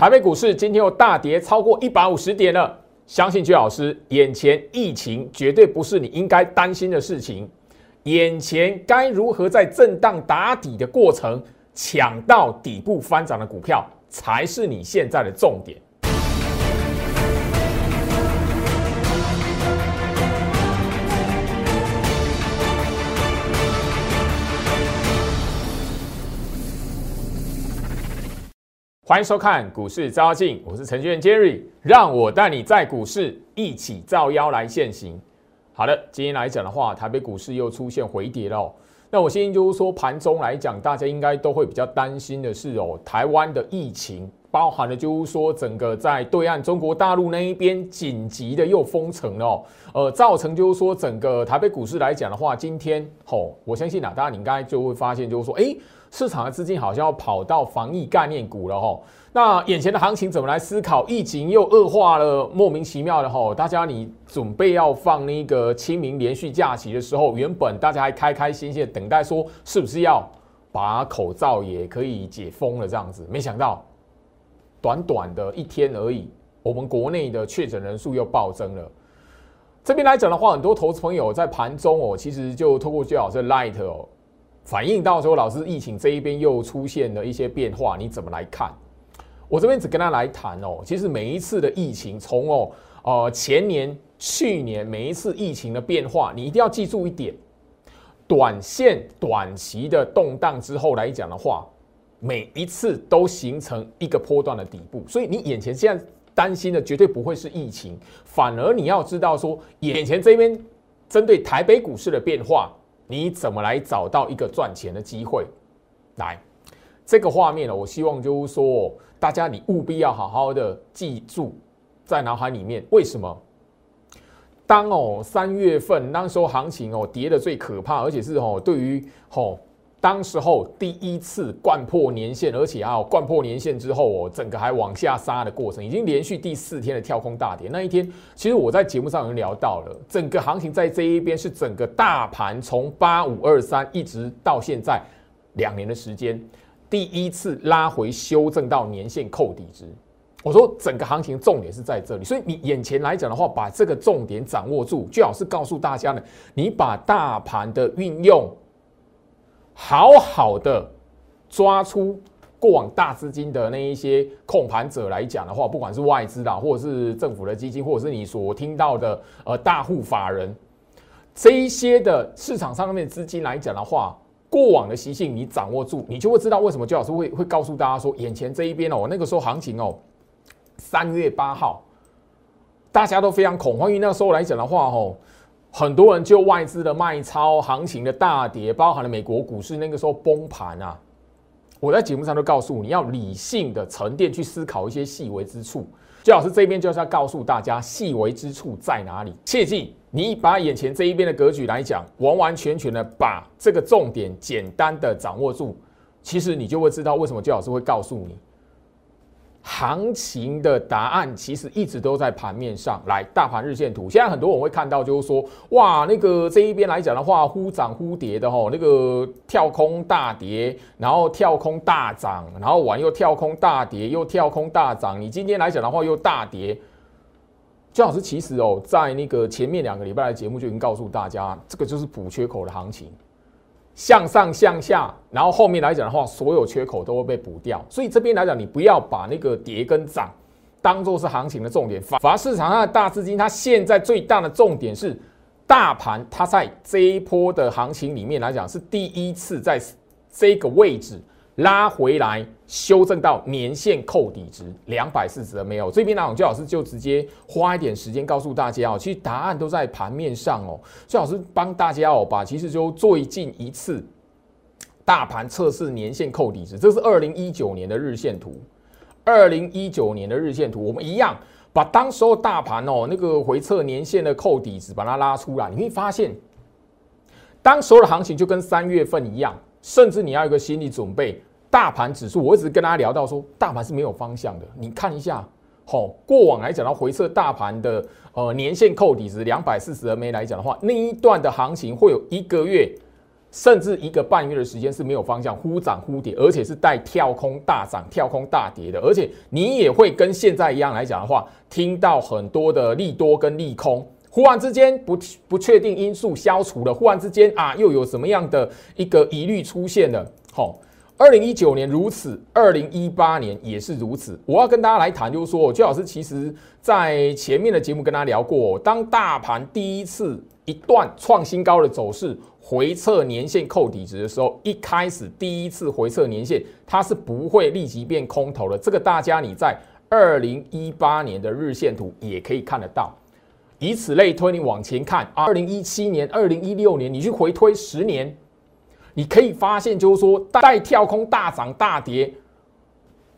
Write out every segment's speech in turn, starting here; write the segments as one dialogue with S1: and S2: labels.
S1: 台北股市今天又大跌超过一百五十点了，相信居老师，眼前疫情绝对不是你应该担心的事情，眼前该如何在震荡打底的过程抢到底部翻涨的股票，才是你现在的重点。欢迎收看股市招妖，我是程序员 Jerry，让我带你在股市一起照妖来现行。好的，今天来讲的话，台北股市又出现回跌了。那我先就是说，盘中来讲，大家应该都会比较担心的是哦，台湾的疫情，包含了就是说，整个在对岸中国大陆那一边紧急的又封城了，呃，造成就是说，整个台北股市来讲的话，今天吼，我相信啊，大家你应该就会发现就是说，哎。市场的资金好像要跑到防疫概念股了哈，那眼前的行情怎么来思考？疫情又恶化了，莫名其妙的哈，大家你准备要放那个清明连续假期的时候，原本大家还开开心心等待说是不是要把口罩也可以解封了这样子，没想到短短的一天而已，我们国内的确诊人数又暴增了。这边来讲的话，很多投资朋友在盘中哦，其实就透过最好是 Light 哦。反映到说，老师疫情这一边又出现了一些变化，你怎么来看？我这边只跟他来谈哦。其实每一次的疫情，从哦呃前年、去年每一次疫情的变化，你一定要记住一点：短线、短期的动荡之后来讲的话，每一次都形成一个波段的底部。所以你眼前现在担心的绝对不会是疫情，反而你要知道说，眼前这边针对台北股市的变化。你怎么来找到一个赚钱的机会？来，这个画面呢，我希望就是说，大家你务必要好好的记住在脑海里面。为什么？当哦三月份那时候行情哦跌的最可怕，而且是哦对于哦。当时候第一次贯破年线，而且啊，贯破年线之后哦，整个还往下杀的过程，已经连续第四天的跳空大跌。那一天，其实我在节目上已经聊到了，整个行情在这一边是整个大盘从八五二三一直到现在两年的时间，第一次拉回修正到年线扣底值。我说整个行情重点是在这里，所以你眼前来讲的话，把这个重点掌握住，最好是告诉大家呢，你把大盘的运用。好好的抓出过往大资金的那一些控盘者来讲的话，不管是外资啦，或者是政府的基金，或者是你所听到的呃大户法人这一些的市场上面资金来讲的话，过往的习性你掌握住，你就会知道为什么周老师会会告诉大家说，眼前这一边哦，那个时候行情哦，三月八号大家都非常恐慌，因为那时候来讲的话哦。很多人就外资的卖超、行情的大跌，包含了美国股市那个时候崩盘啊。我在节目上都告诉你要理性的沉淀去思考一些细微之处。最老师这边就是要告诉大家细微之处在哪里。切记，你把眼前这一边的格局来讲，完完全全的把这个重点简单的掌握住，其实你就会知道为什么最老师会告诉你。行情的答案其实一直都在盘面上来，大盘日线图。现在很多人会看到，就是说，哇，那个这一边来讲的话，忽涨忽跌的吼，那个跳空大跌，然后跳空大涨，然后完又跳空大跌，又跳空大涨。你今天来讲的话又大跌，姜老师其实哦，在那个前面两个礼拜的节目就已经告诉大家，这个就是补缺口的行情。向上向下，然后后面来讲的话，所有缺口都会被补掉。所以这边来讲，你不要把那个跌跟涨当做是行情的重点。反而市场上的大资金，它现在最大的重点是大盘，它在这一波的行情里面来讲，是第一次在这个位置。拉回来，修正到年线扣底值两百四十的没有？这边呢，最老师就直接花一点时间告诉大家哦，其实答案都在盘面上哦。最老师帮大家哦，把其实就最近一次大盘测试年线扣底值，这是二零一九年的日线图。二零一九年的日线图，我们一样把当时候大盘哦那个回测年线的扣底值把它拉出来，你会发现，当时候的行情就跟三月份一样。甚至你要有个心理准备，大盘指数，我一直跟大家聊到说，大盘是没有方向的。你看一下，好，过往来讲到回撤大盘的呃年线扣底值两百四十 MA 来讲的话，那一段的行情会有一个月甚至一个半月的时间是没有方向，忽涨忽跌，而且是带跳空大涨、跳空大跌的，而且你也会跟现在一样来讲的话，听到很多的利多跟利空，忽然之间不不确定因素消除了，忽然之间啊又有什么样的一个疑虑出现了？好，二零一九年如此，二零一八年也是如此。我要跟大家来谈，就是说，邱老师其实在前面的节目跟大家聊过，当大盘第一次一段创新高的走势。回测年线扣底值的时候，一开始第一次回测年线，它是不会立即变空头的。这个大家你在二零一八年的日线图也可以看得到。以此类推，你往前看啊，二零一七年、二零一六年，你去回推十年，你可以发现，就是说带跳空大涨大跌，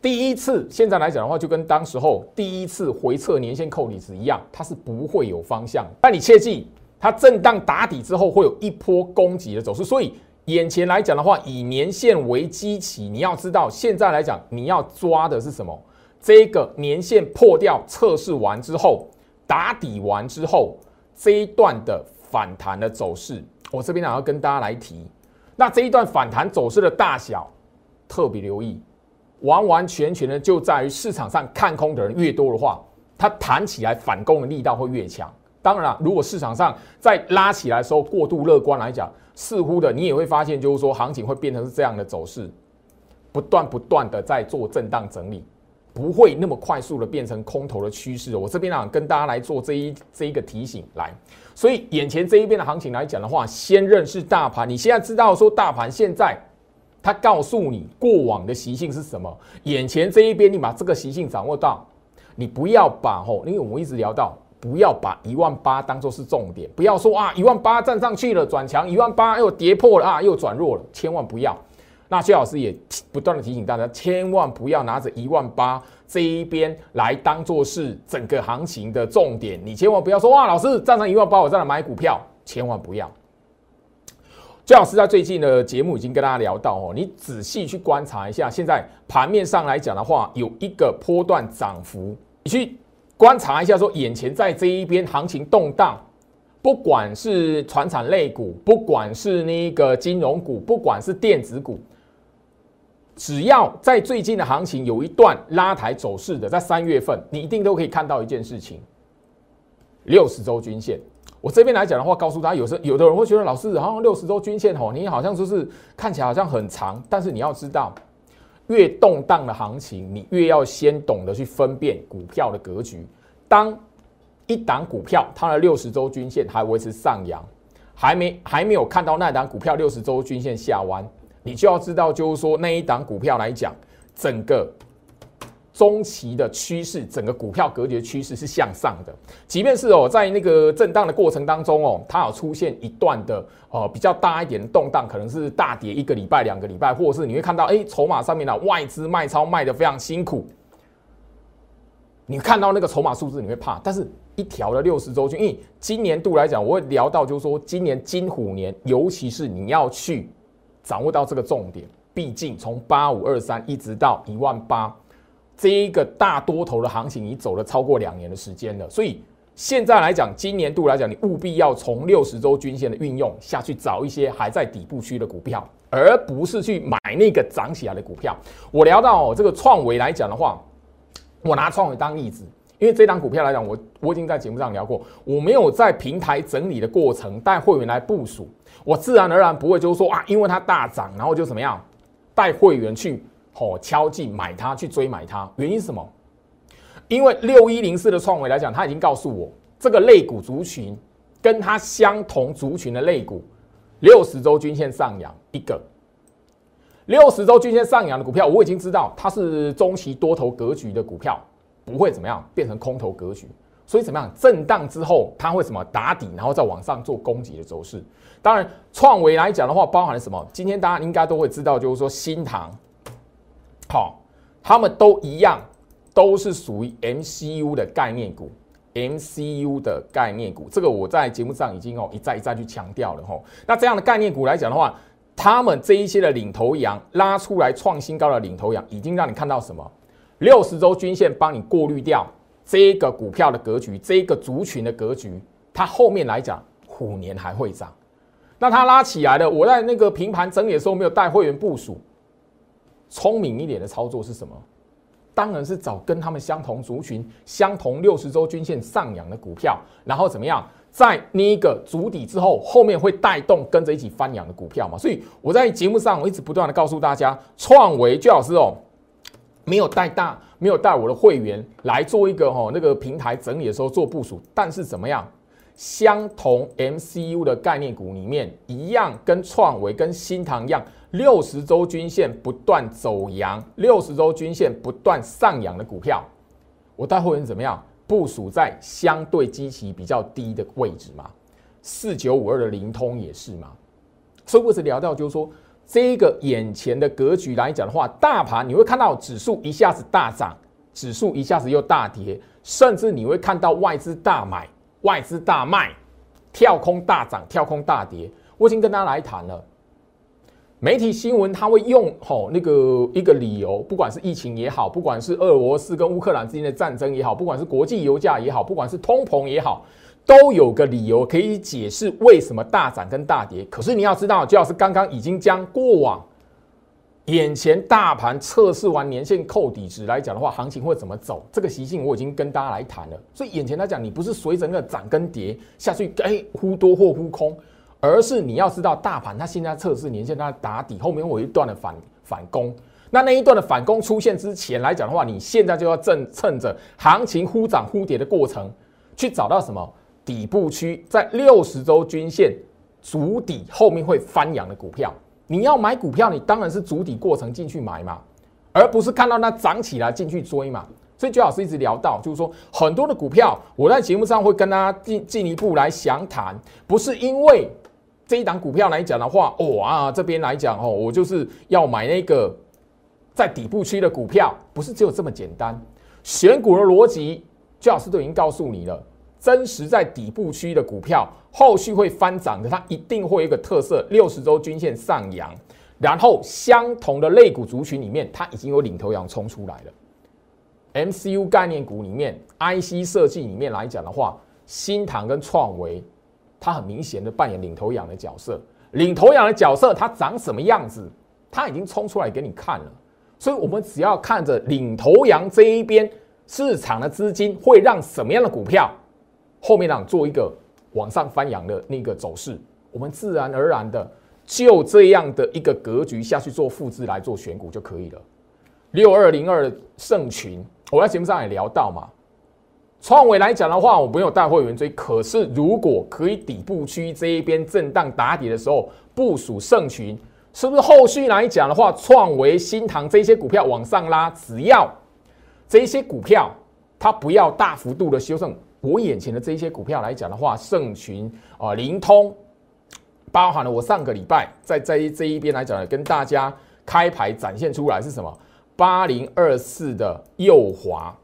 S1: 第一次现在来讲的话，就跟当时候第一次回测年线扣底值一样，它是不会有方向。但你切记。它震荡打底之后，会有一波攻击的走势，所以眼前来讲的话，以年线为基期，你要知道，现在来讲，你要抓的是什么？这个年线破掉测试完之后，打底完之后，这一段的反弹的走势，我这边想要跟大家来提。那这一段反弹走势的大小，特别留意，完完全全的就在于市场上看空的人越多的话，它弹起来反攻的力道会越强。当然了，如果市场上在拉起来的时候过度乐观来讲，似乎的你也会发现，就是说行情会变成是这样的走势，不断不断的在做震荡整理，不会那么快速的变成空头的趋势。我这边啊跟大家来做这一这一个提醒来，所以眼前这一边的行情来讲的话，先认识大盘。你现在知道说大盘现在它告诉你过往的习性是什么，眼前这一边你把这个习性掌握到，你不要把吼，因为我们一直聊到。不要把一万八当做是重点，不要说啊一万八站上去了转强，一万八又跌破了啊又转弱了，千万不要。那薛老师也不断的提醒大家，千万不要拿着一万八这一边来当做是整个行情的重点。你千万不要说哇，老师站上一万八我再来买股票，千万不要。薛老师在最近的节目已经跟大家聊到哦，你仔细去观察一下，现在盘面上来讲的话，有一个波段涨幅，你去。观察一下，说眼前在这一边行情动荡，不管是船产类股，不管是那个金融股，不管是电子股，只要在最近的行情有一段拉抬走势的，在三月份，你一定都可以看到一件事情：六十周均线。我这边来讲的话，告诉大家，有时有的人会觉得，老师好像六十周均线吼，你好像就是看起来好像很长，但是你要知道。越动荡的行情，你越要先懂得去分辨股票的格局。当一档股票它的六十周均线还维持上扬，还没还没有看到那档股票六十周均线下弯，你就要知道，就是说那一档股票来讲，整个。中期的趋势，整个股票格局趋势是向上的。即便是哦，在那个震荡的过程当中哦，它有出现一段的呃比较大一点的动荡，可能是大跌一个礼拜、两个礼拜，或者是你会看到哎，筹码上面的外资卖超卖的非常辛苦。你看到那个筹码数字，你会怕。但是一条的六十周均，因为今年度来讲，我会聊到就是说，今年金虎年，尤其是你要去掌握到这个重点，毕竟从八五二三一直到一万八。这一个大多头的行情，你走了超过两年的时间了，所以现在来讲，今年度来讲，你务必要从六十周均线的运用下去找一些还在底部区的股票，而不是去买那个涨起来的股票。我聊到这个创维来讲的话，我拿创维当例子，因为这档股票来讲，我我已经在节目上聊过，我没有在平台整理的过程带会员来部署，我自然而然不会就是说啊，因为它大涨，然后就怎么样带会员去。哦，敲进买它去追买它，原因是什么？因为六一零四的创维来讲，他已经告诉我，这个类股族群跟它相同族群的类股，六十周均线上扬一个，六十周均线上扬的股票，我已经知道它是中期多头格局的股票，不会怎么样变成空头格局，所以怎么样震荡之后，它会什么打底，然后再往上做攻击的走势。当然，创维来讲的话，包含了什么？今天大家应该都会知道，就是说新塘。好，他们都一样，都是属于 MCU 的概念股，MCU 的概念股，这个我在节目上已经哦一再一再去强调了哈。那这样的概念股来讲的话，他们这一些的领头羊拉出来创新高的领头羊，已经让你看到什么？六十周均线帮你过滤掉这个股票的格局，这个族群的格局，它后面来讲虎年还会涨。那它拉起来了，我在那个平盘整理的时候没有带会员部署，聪明一点的操作是什么？当然是找跟他们相同族群、相同六十周均线上扬的股票，然后怎么样，在那个足底之后，后面会带动跟着一起翻扬的股票嘛？所以我在节目上我一直不断的告诉大家，创维最好是哦，没有带大，没有带我的会员来做一个哦那个平台整理的时候做部署，但是怎么样？相同 MCU 的概念股里面，一样跟创维、跟新唐一样，六十周均线不断走阳，六十周均线不断上扬的股票，我带会员怎么样部署在相对基期比较低的位置嘛？四九五二的灵通也是嘛？所以我只聊到就是说，这个眼前的格局来讲的话，大盘你会看到指数一下子大涨，指数一下子又大跌，甚至你会看到外资大买。外资大卖，跳空大涨，跳空大跌。我已经跟大家来谈了，媒体新闻他会用吼那个一个理由，不管是疫情也好，不管是俄罗斯跟乌克兰之间的战争也好，不管是国际油价也好，不管是通膨也好，都有个理由可以解释为什么大涨跟大跌。可是你要知道，就要是刚刚已经将过往。眼前大盘测试完年线扣底值来讲的话，行情会怎么走？这个习性我已经跟大家来谈了。所以眼前来讲，你不是随着那个涨跟跌下去，哎，忽多或忽空，而是你要知道大盘它现在测试年线它打底，后面会有一段的反反攻。那那一段的反攻出现之前来讲的话，你现在就要正趁着行情忽涨忽跌的过程，去找到什么底部区，在六十周均线足底后面会翻扬的股票。你要买股票，你当然是足底过程进去买嘛，而不是看到它涨起来进去追嘛。所以，周老师一直聊到，就是说很多的股票，我在节目上会跟大家进进一步来详谈，不是因为这一档股票来讲的话，哦啊这边来讲哦，我就是要买那个在底部区的股票，不是只有这么简单。选股的逻辑，周老师都已经告诉你了。真实在底部区的股票，后续会翻涨的，它一定会有一个特色：六十周均线上扬，然后相同的类股族群里面，它已经有领头羊冲出来了。MCU 概念股里面，IC 设计里面来讲的话，新唐跟创维，它很明显的扮演领头羊的角色。领头羊的角色，它长什么样子，它已经冲出来给你看了。所以，我们只要看着领头羊这一边市场的资金会让什么样的股票。后面让做一个往上翻扬的那个走势，我们自然而然的就这样的一个格局下去做复制来做选股就可以了。六二零二盛群，我在节目上也聊到嘛。创维来讲的话，我没有带会员追，可是如果可以底部区这一边震荡打底的时候部署盛群，是不是后续来讲的话，创维、新塘这些股票往上拉，只要这些股票它不要大幅度的修正。我眼前的这些股票来讲的话，盛群啊、灵通，包含了我上个礼拜在在这一边来讲呢，跟大家开牌展现出来是什么？八零二四的右华。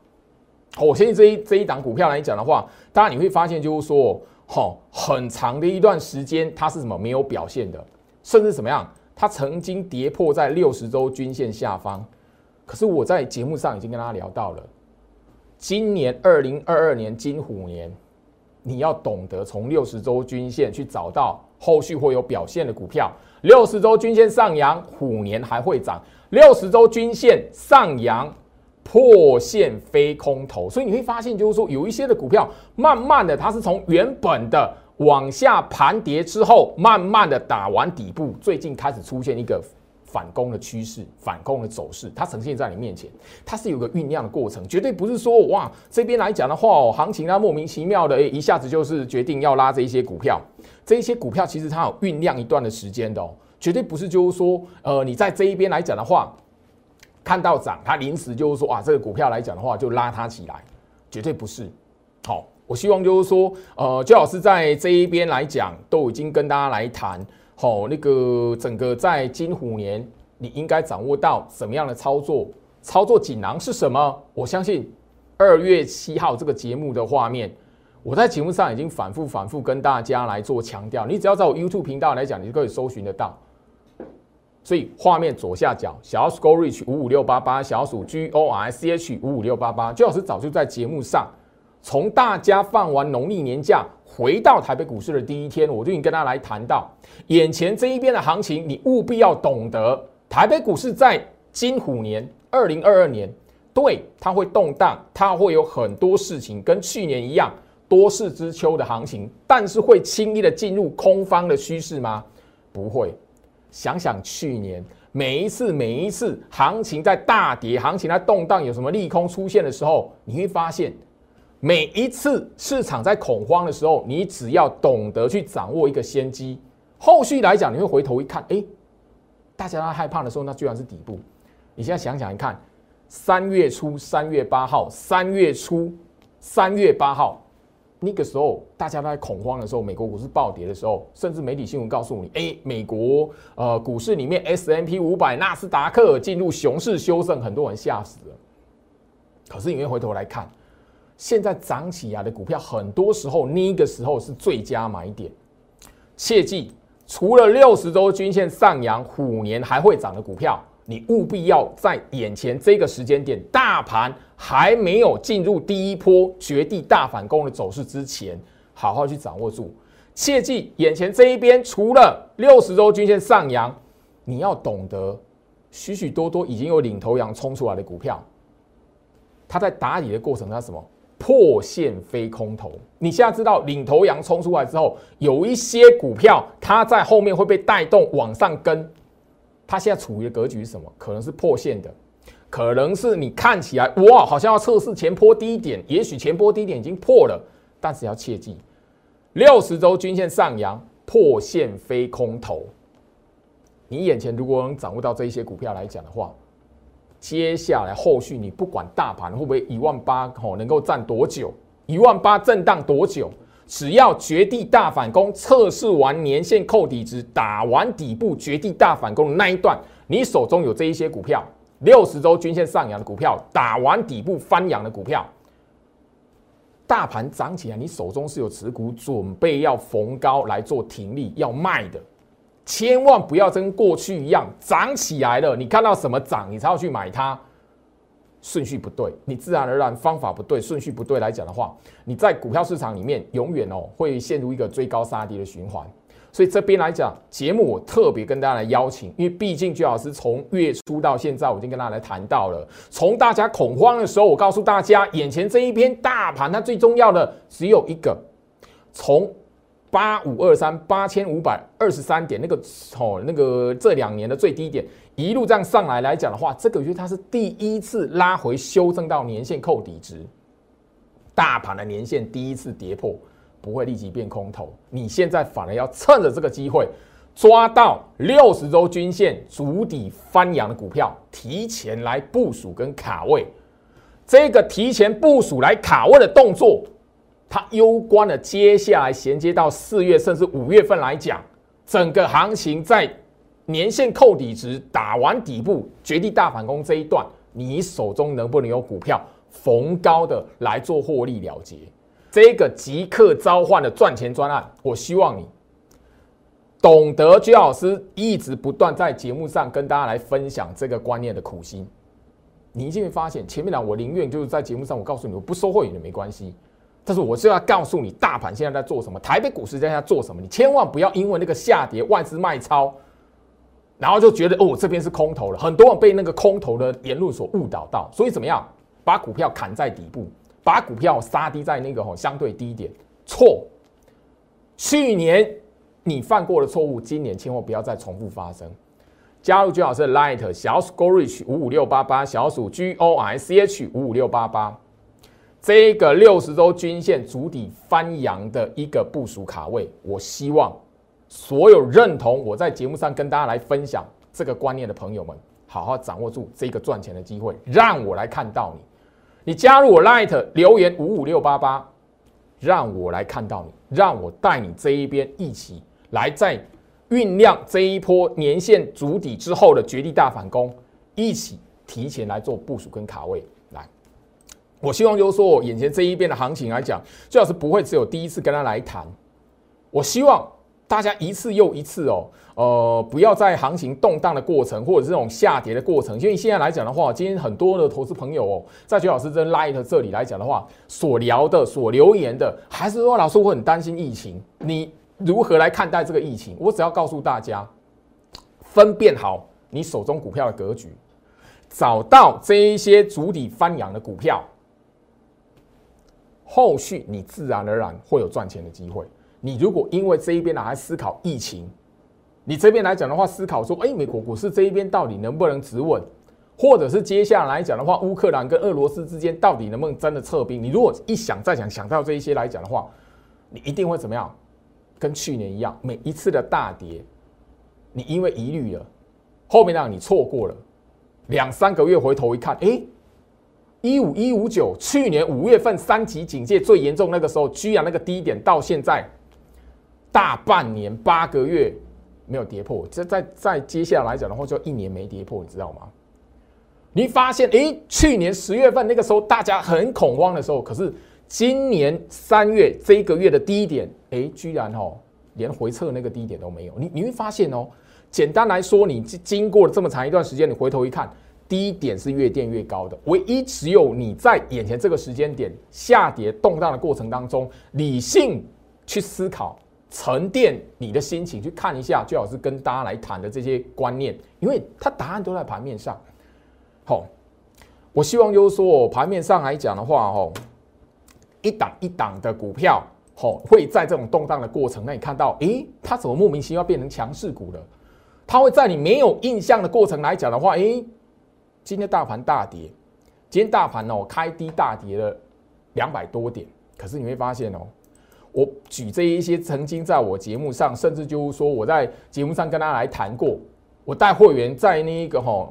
S1: 我相信这一这一档股票来讲的话，当然你会发现就是说，哈，很长的一段时间它是什么没有表现的，甚至怎么样？它曾经跌破在六十周均线下方。可是我在节目上已经跟大家聊到了。今年二零二二年金虎年，你要懂得从六十周均线去找到后续会有表现的股票。六十周均线上扬，虎年还会涨；六十周均线上扬，破线飞空头。所以你会发现，就是说有一些的股票，慢慢的它是从原本的往下盘跌之后，慢慢的打完底部，最近开始出现一个。反攻的趋势，反攻的走势，它呈现在你面前，它是有个酝酿的过程，绝对不是说哇这边来讲的话哦，行情它莫名其妙的诶一下子就是决定要拉这一些股票，这一些股票其实它有酝酿一段的时间的哦，绝对不是就是说呃你在这一边来讲的话，看到涨它临时就是说啊这个股票来讲的话就拉它起来，绝对不是。好，我希望就是说呃最好是在这一边来讲都已经跟大家来谈。好，那个整个在金虎年，你应该掌握到什么样的操作？操作锦囊是什么？我相信二月七号这个节目的画面，我在节目上已经反复反复跟大家来做强调。你只要在我 YouTube 频道来讲，你就可以搜寻得到。所以画面左下角小鼠 Go Reach 五五六八八，小鼠 G O R C H 五五六八八，最老师早就在节目上从大家放完农历年假回到台北股市的第一天，我就已经跟大家来谈到，眼前这一边的行情，你务必要懂得，台北股市在金虎年二零二二年，对它会动荡，它会有很多事情跟去年一样多事之秋的行情，但是会轻易的进入空方的趋势吗？不会。想想去年每一次每一次行情在大跌、行情在动荡，有什么利空出现的时候，你会发现。每一次市场在恐慌的时候，你只要懂得去掌握一个先机，后续来讲，你会回头一看，哎，大家在害怕的时候，那居然是底部。你现在想想一看，三月初、三月八号、三月初、三月八号那个时候，大家都在恐慌的时候，美国股市暴跌的时候，甚至媒体新闻告诉你，哎，美国呃股市里面 S M P 五百、纳斯达克进入熊市修正，很多人吓死了。可是你会回头来看。现在涨起来的股票，很多时候那个时候是最佳买点。切记，除了六十周均线上扬，虎年还会涨的股票，你务必要在眼前这个时间点，大盘还没有进入第一波绝地大反攻的走势之前，好好去掌握住。切记，眼前这一边除了六十周均线上扬，你要懂得许许多多已经有领头羊冲出来的股票，它在打底的过程，它什么？破线飞空头，你现在知道领头羊冲出来之后，有一些股票它在后面会被带动往上跟，它现在处于的格局是什么？可能是破线的，可能是你看起来哇，好像要测试前波低点，也许前波低点已经破了，但是要切记，六十周均线上扬，破线飞空头，你眼前如果能掌握到这一些股票来讲的话。接下来后续你不管大盘会不会一万八吼能够站多久，一万八震荡多久，只要绝地大反攻测试完年线扣底值，打完底部绝地大反攻的那一段，你手中有这一些股票，六十周均线上扬的股票，打完底部翻扬的股票，大盘涨起来，你手中是有持股，准备要逢高来做停利要卖的。千万不要跟过去一样涨起来了，你看到什么涨，你才要去买它。顺序不对，你自然而然方法不对，顺序不对来讲的话，你在股票市场里面永远哦会陷入一个追高杀低的循环。所以这边来讲，节目我特别跟大家来邀请，因为毕竟居老师从月初到现在，我已经跟大家来谈到了，从大家恐慌的时候，我告诉大家，眼前这一篇大盘，它最重要的只有一个，从。八五二三八千五百二十三点，那个哦，那个这两年的最低点，一路这样上来来讲的话，这个月它是第一次拉回修正到年线扣底值，大盘的年线第一次跌破，不会立即变空头。你现在反而要趁着这个机会，抓到六十周均线足底翻扬的股票，提前来部署跟卡位，这个提前部署来卡位的动作。它攸关了接下来衔接到四月甚至五月份来讲，整个行情在年线扣底值打完底部绝地大反攻这一段，你手中能不能有股票逢高的来做获利了结？这个即刻召唤的赚钱专案，我希望你懂得居老师一直不断在节目上跟大家来分享这个观念的苦心。你一定会发现，前面两，我宁愿就是在节目上我告诉你，我不收会员的没关系。但是我是要告诉你，大盘现在在做什么，台北股市在在做什么，你千万不要因为那个下跌外资卖超，然后就觉得哦这边是空头了，很多人被那个空头的言论所误导到，所以怎么样，把股票砍在底部，把股票杀低在那个相对低点，错。去年你犯过的错误，今年千万不要再重复发生。加入最好是 Light 小鼠 Go Rich 五五六八八，小鼠 G O I C H 五五六八八。这个六十周均线足底翻阳的一个部署卡位，我希望所有认同我在节目上跟大家来分享这个观念的朋友们，好好掌握住这个赚钱的机会，让我来看到你。你加入我 Light 留言五五六八八，让我来看到你，让我带你这一边一起来在酝酿这一波年线足底之后的绝地大反攻，一起提前来做部署跟卡位。我希望就是说，我眼前这一边的行情来讲，最好是不会只有第一次跟他来谈。我希望大家一次又一次哦，呃，不要在行情动荡的过程或者这种下跌的过程，因为现在来讲的话，今天很多的投资朋友哦，在徐老师这 Light 这里来讲的话，所聊的、所留言的，还是说老师我很担心疫情，你如何来看待这个疫情？我只要告诉大家，分辨好你手中股票的格局，找到这一些主底翻扬的股票，后续你自然而然会有赚钱的机会。你如果因为这一边来思考疫情，你这边来讲的话，思考说，哎，美国股市这一边到底能不能止稳，或者是接下来讲的话，乌克兰跟俄罗斯之间到底能不能真的撤兵？你如果一想再想，想到这一些来讲的话，你一定会怎么样？跟去年一样，每一次的大跌，你因为疑虑了，后面让你错过了两三个月，回头一看，哎，一五一五九，去年五月份三级警戒最严重那个时候，居然那个低点到现在。大半年八个月没有跌破，这在在接下来讲的话，就一年没跌破，你知道吗？你发现，诶，去年十月份那个时候大家很恐慌的时候，可是今年三月这一个月的低点，诶，居然哦连回撤那个低点都没有。你你会发现哦，简单来说，你经过了这么长一段时间，你回头一看，低点是越垫越高的。唯一只有你在眼前这个时间点下跌动荡的过程当中，理性去思考。沉淀你的心情去看一下，最好是跟大家来谈的这些观念，因为它答案都在盘面上。好，我希望就是说，盘面上来讲的话，哦，一档一档的股票，哦，会在这种动荡的过程，那你看到，诶，它怎么莫名其妙变成强势股了？它会在你没有印象的过程来讲的话，诶，今天大盘大跌，今天大盘哦开低大跌了两百多点，可是你会发现哦。我举这一些曾经在我节目上，甚至就是说我在节目上跟大家来谈过，我带会员在那一个哈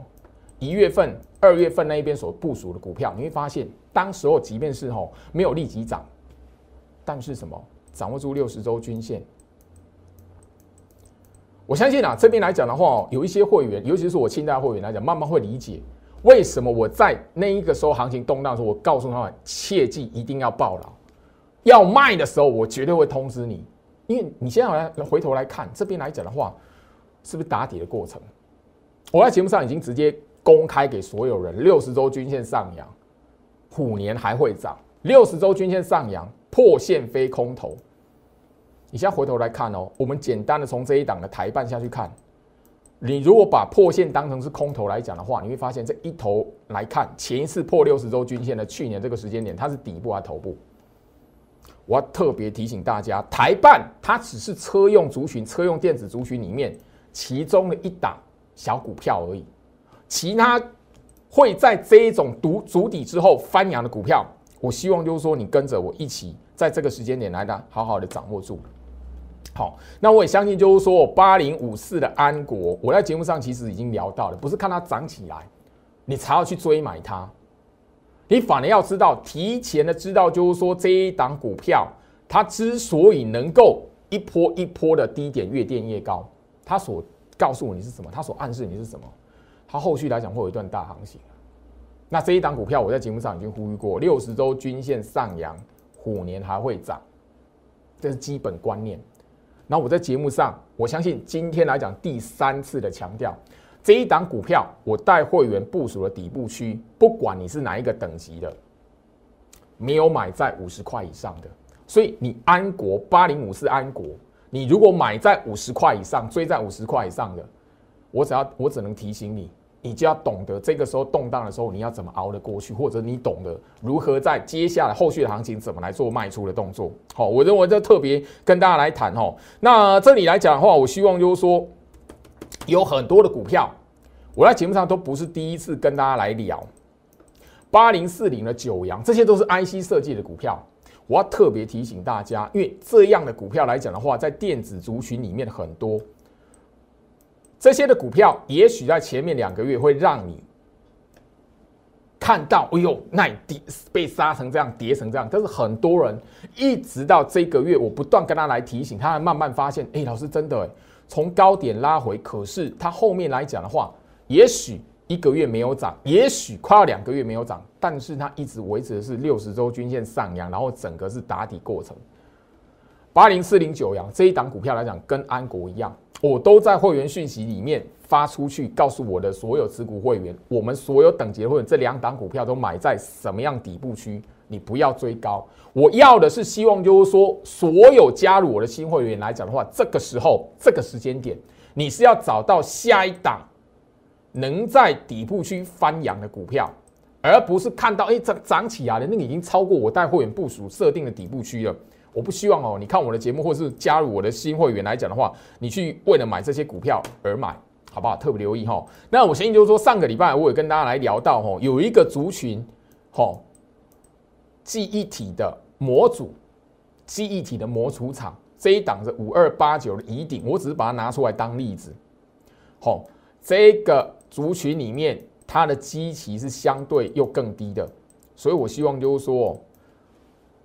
S1: 一月份、二月份那一边所部署的股票，你会发现，当时候即便是哈没有立即涨，但是什么掌握住六十周均线，我相信啊这边来讲的话，有一些会员，尤其是我清代会员来讲，慢慢会理解为什么我在那一个时候行情动荡的时候，我告诉他们切记一定要抱牢。要卖的时候，我绝对会通知你，因为你现在来回头来看这边来讲的话，是不是打底的过程？我在节目上已经直接公开给所有人，六十周均线上扬，虎年还会涨。六十周均线上扬，破线非空头。你现在回头来看哦，我们简单的从这一档的台半下去看，你如果把破线当成是空头来讲的话，你会发现这一头来看，前一次破六十周均线的去年这个时间点，它是底部还是头部？我要特别提醒大家，台办它只是车用族群、车用电子族群里面其中的一档小股票而已，其他会在这一种独足底之后翻扬的股票，我希望就是说你跟着我一起在这个时间点来的好好的掌握住。好，那我也相信就是说八零五四的安国，我在节目上其实已经聊到了，不是看它涨起来，你才要去追买它。你反而要知道，提前的知道，就是说这一档股票，它之所以能够一波一波的低点越垫越高，它所告诉你是什么？它所暗示你是什么？它后续来讲会有一段大行情。那这一档股票，我在节目上已经呼吁过，六十周均线上扬，虎年还会涨，这是基本观念。那我在节目上，我相信今天来讲第三次的强调。这一档股票，我带会员部署了底部区，不管你是哪一个等级的，没有买在五十块以上的，所以你安国八零五是安国，你如果买在五十块以上，追在五十块以上的，我只要我只能提醒你，你就要懂得这个时候动荡的时候，你要怎么熬得过去，或者你懂得如何在接下来后续的行情怎么来做卖出的动作。好，我认为这特别跟大家来谈哦。那这里来讲的话，我希望就是说。有很多的股票，我在节目上都不是第一次跟大家来聊。八零四零的九阳，这些都是 IC 设计的股票。我要特别提醒大家，因为这样的股票来讲的话，在电子族群里面很多，这些的股票也许在前面两个月会让你看到，哎呦，那跌被杀成这样，跌成这样。但是很多人一直到这个月，我不断跟他来提醒，他慢慢发现，哎，老师真的哎。从高点拉回，可是他后面来讲的话，也许一个月没有涨，也许快要两个月没有涨，但是它一直维持的是六十周均线上扬，然后整个是打底过程。八零四零九阳这一档股票来讲，跟安国一样，我都在会员讯息里面发出去，告诉我的所有持股会员，我们所有等级的会员，这两档股票都买在什么样底部区，你不要追高。我要的是希望，就是说，所有加入我的新会员来讲的话，这个时候这个时间点，你是要找到下一档能在底部区翻扬的股票，而不是看到哎涨涨起来了，那个已经超过我带会员部署设定的底部区了。我不希望哦，你看我的节目或是加入我的新会员来讲的话，你去为了买这些股票而买，好不好？特别留意哈。那我相信就是说，上个礼拜我也跟大家来聊到哈，有一个族群，哈，记忆体的模组，记忆体的模组厂这一档是五二八九的乙顶，我只是把它拿出来当例子。好，这个族群里面它的基期是相对又更低的，所以我希望就是说。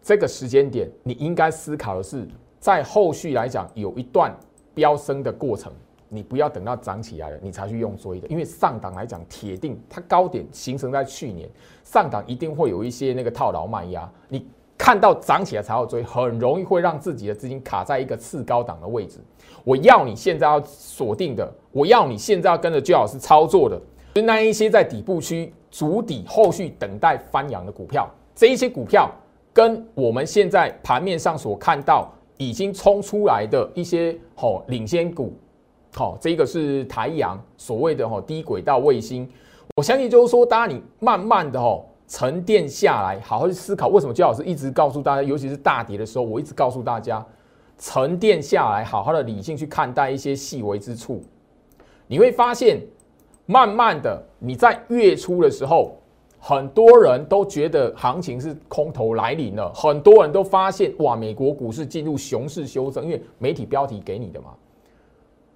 S1: 这个时间点，你应该思考的是，在后续来讲有一段飙升的过程，你不要等到涨起来了，你才去用追的。因为上档来讲，铁定它高点形成在去年，上档一定会有一些那个套牢卖压。你看到涨起来才要追，很容易会让自己的资金卡在一个次高档的位置。我要你现在要锁定的，我要你现在要跟着居老师操作的，是那一些在底部区筑底，后续等待翻扬的股票，这一些股票。跟我们现在盘面上所看到已经冲出来的一些好领先股，好，这个是台阳所谓的哈低轨道卫星，我相信就是说，当你慢慢的哈沉淀下来，好好去思考，为什么焦老师一直告诉大家，尤其是大跌的时候，我一直告诉大家，沉淀下来，好好的理性去看待一些细微之处，你会发现，慢慢的你在月初的时候。很多人都觉得行情是空头来临了，很多人都发现哇，美国股市进入熊市修正，因为媒体标题给你的嘛，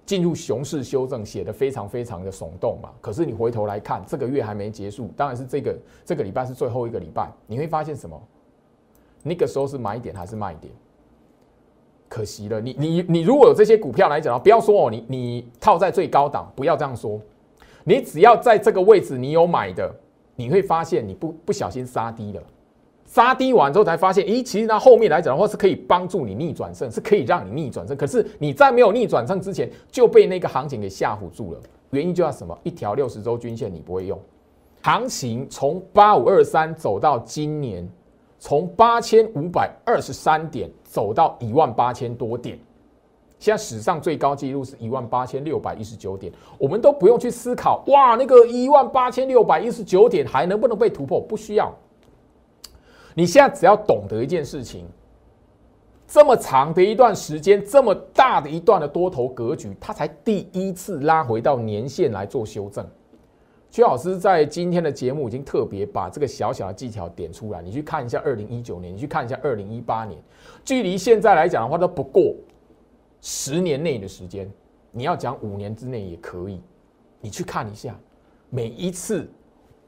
S1: 进入熊市修正写的非常非常的耸动嘛。可是你回头来看，这个月还没结束，当然是这个这个礼拜是最后一个礼拜，你会发现什么？那个时候是买点还是卖点？可惜了，你你你如果有这些股票来讲不要说哦，你你套在最高档，不要这样说，你只要在这个位置你有买的。你会发现，你不不小心杀低了，杀低完之后才发现，咦，其实它后面来讲的话是可以帮助你逆转胜，是可以让你逆转胜。可是你在没有逆转胜之前就被那个行情给吓唬住了。原因就要什么？一条六十周均线你不会用。行情从八五二三走到今年，从八千五百二十三点走到一万八千多点。现在史上最高纪录是一万八千六百一十九点，我们都不用去思考，哇，那个一万八千六百一十九点还能不能被突破？不需要。你现在只要懂得一件事情，这么长的一段时间，这么大的一段的多头格局，它才第一次拉回到年线来做修正。薛老师在今天的节目已经特别把这个小小的技巧点出来，你去看一下二零一九年，你去看一下二零一八年，距离现在来讲的话都不过。十年内的时间，你要讲五年之内也可以。你去看一下，每一次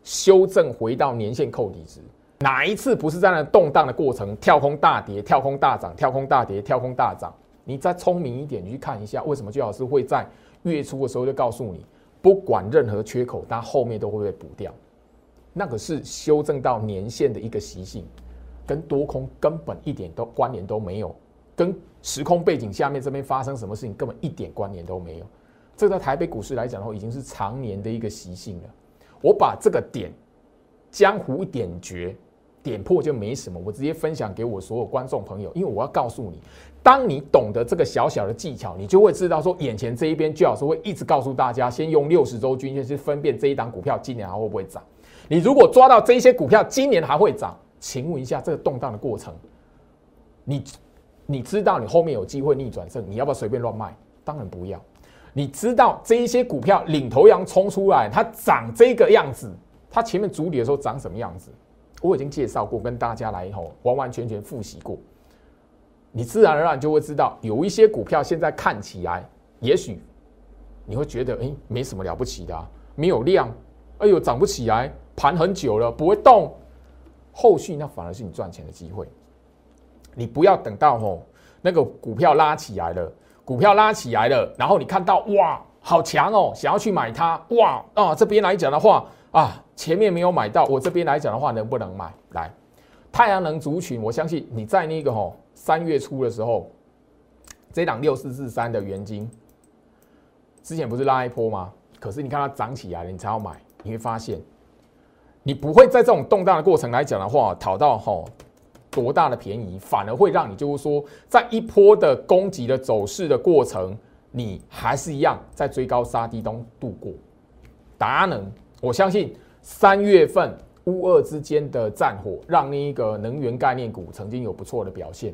S1: 修正回到年限扣底值，哪一次不是在那动荡的过程，跳空大跌、跳空大涨、跳空大跌、跳空大涨？你再聪明一点，你去看一下，为什么最老师会在月初的时候就告诉你，不管任何缺口，它后面都会被补掉。那个是修正到年限的一个习性，跟多空根本一点都关联都没有。跟时空背景下面这边发生什么事情根本一点关联都没有，这在台北股市来讲的话，已经是常年的一个习性了。我把这个点江湖点绝，点破就没什么，我直接分享给我所有观众朋友，因为我要告诉你，当你懂得这个小小的技巧，你就会知道说，眼前这一边最好是会一直告诉大家，先用六十周均线去分辨这一档股票今年还会不会涨。你如果抓到这些股票今年还会涨，请问一下这个动荡的过程，你。你知道你后面有机会逆转胜，你要不要随便乱卖？当然不要。你知道这一些股票领头羊冲出来，它长这个样子，它前面主底的时候长什么样子？我已经介绍过，跟大家来以后完完全全复习过。你自然而然就会知道，有一些股票现在看起来，也许你会觉得，哎，没什么了不起的，没有量，哎呦，涨不起来，盘很久了不会动，后续那反而是你赚钱的机会。你不要等到吼那个股票拉起来了，股票拉起来了，然后你看到哇好强哦，想要去买它哇啊这边来讲的话啊前面没有买到，我这边来讲的话能不能买？来太阳能族群，我相信你在那个吼三月初的时候，这档六四四三的原金，之前不是拉一波吗？可是你看它涨起来了，你才要买，你会发现，你不会在这种动荡的过程来讲的话，讨到吼多大的便宜，反而会让你就是说，在一波的攻击的走势的过程，你还是一样在追高杀低中度过。达能，我相信三月份乌二之间的战火，让那一个能源概念股曾经有不错的表现。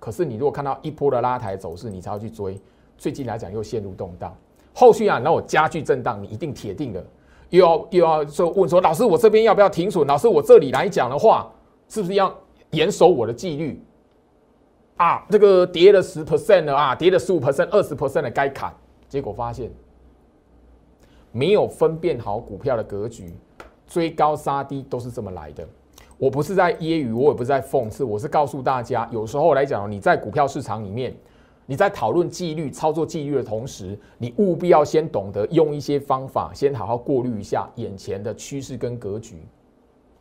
S1: 可是你如果看到一波的拉抬走势，你才要去追。最近来讲又陷入动荡，后续啊，那我加剧震荡，你一定铁定的又要又要说问说，老师我这边要不要停损？老师我这里来讲的话，是不是要严守我的纪律啊？这个跌了十 percent 了啊，跌了十五 percent、二十 percent 的该砍，结果发现。没有分辨好股票的格局，追高杀低都是这么来的。我不是在揶揄，我也不是在讽刺，我是告诉大家，有时候来讲，你在股票市场里面，你在讨论纪律、操作纪律的同时，你务必要先懂得用一些方法，先好好过滤一下眼前的趋势跟格局。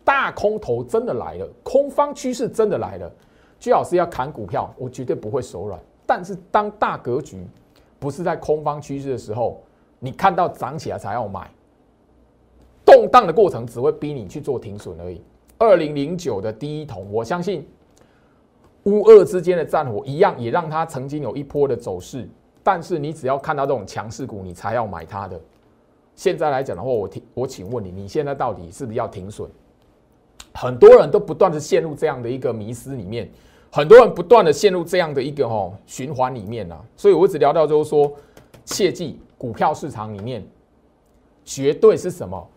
S1: 大空头真的来了，空方趋势真的来了，居老师要砍股票，我绝对不会手软。但是当大格局不是在空方趋势的时候，你看到涨起来才要买，动荡的过程只会逼你去做停损而已。二零零九的第一桶，我相信乌俄之间的战火一样，也让它曾经有一波的走势。但是你只要看到这种强势股，你才要买它的。现在来讲的话，我听我请问你，你现在到底是不是要停损？很多人都不断的陷入这样的一个迷失里面，很多人不断的陷入这样的一个哦循环里面啊。所以我一直聊到就是说，切记。股票市场里面，绝对是什么？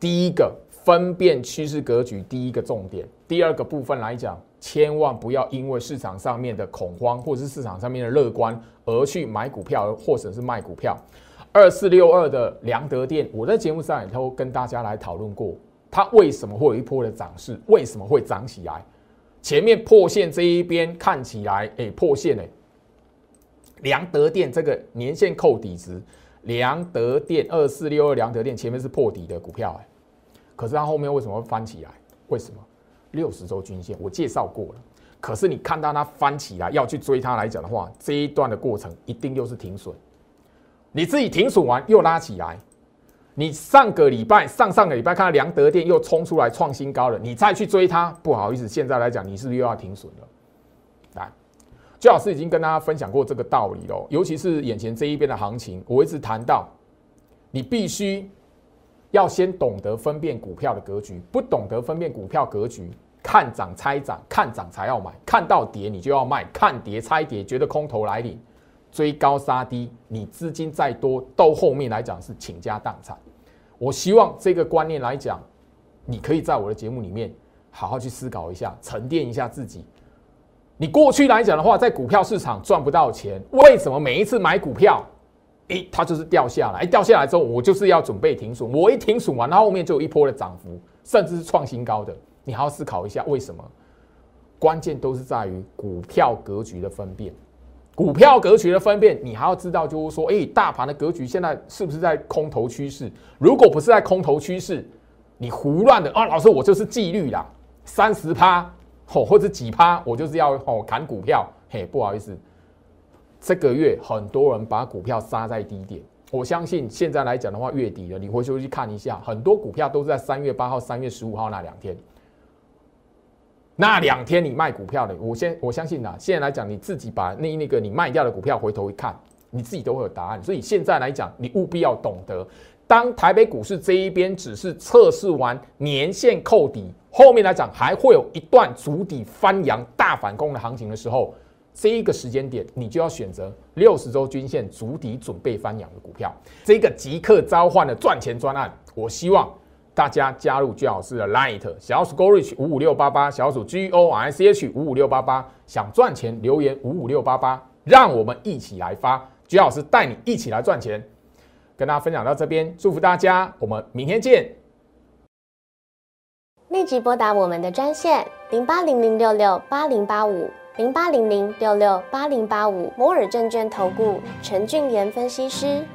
S1: 第一个分辨趋势格局，第一个重点。第二个部分来讲，千万不要因为市场上面的恐慌，或者是市场上面的乐观，而去买股票，或者是卖股票。二四六二的良德店，我在节目上也都跟大家来讨论过，它为什么会有一波的涨势？为什么会涨起来？前面破线这一边看起来，哎，破线哎。良德店这个年线扣底值，良德店二四六二，良德店前面是破底的股票哎，可是它后面为什么会翻起来？为什么？六十周均线我介绍过了，可是你看到它翻起来要去追它来讲的话，这一段的过程一定又是停损，你自己停损完又拉起来，你上个礼拜、上上个礼拜看到良德店又冲出来创新高了，你再去追它，不好意思，现在来讲你是不是又要停损了？来。最老师已经跟大家分享过这个道理喽，尤其是眼前这一边的行情，我一直谈到，你必须要先懂得分辨股票的格局，不懂得分辨股票格局，看涨猜涨，看涨才要买，看到跌你就要卖，看跌猜跌，觉得空头来临，追高杀低，你资金再多，到后面来讲是倾家荡产。我希望这个观念来讲，你可以在我的节目里面好好去思考一下，沉淀一下自己。你过去来讲的话，在股票市场赚不到钱，为什么每一次买股票，诶，它就是掉下来，掉下来之后，我就是要准备停损，我一停损完，它后面就有一波的涨幅，甚至是创新高的，你还要思考一下为什么？关键都是在于股票格局的分辨，股票格局的分辨，你还要知道，就是说，诶，大盘的格局现在是不是在空头趋势？如果不是在空头趋势，你胡乱的啊，老师，我就是纪律啦，三十趴。哦，或者几趴，我就是要哦砍股票。嘿，不好意思，这个月很多人把股票杀在低点。我相信现在来讲的话，月底了，你回去去看一下，很多股票都是在三月八号、三月十五号那两天。那两天你卖股票的，我先我相信呐，现在来讲，你自己把那那个你卖掉的股票回头一看，你自己都会有答案。所以现在来讲，你务必要懂得。当台北股市这一边只是测试完年线扣底，后面来讲还会有一段足底翻扬大反攻的行情的时候，这一个时间点你就要选择六十周均线足底准备翻扬的股票，这个即刻召唤的赚钱专案，我希望大家加入居老师的 Light 小鼠 Go Reach 五五六八八小鼠 G O R C H 五五六八八，想赚钱留言五五六八八，让我们一起来发，居老师带你一起来赚钱。跟大家分享到这边，祝福大家，我们明天见。
S2: 立即拨打我们的专线零八零零六六八零八五零八零零六六八零八五摩尔证券投顾陈俊言分析师。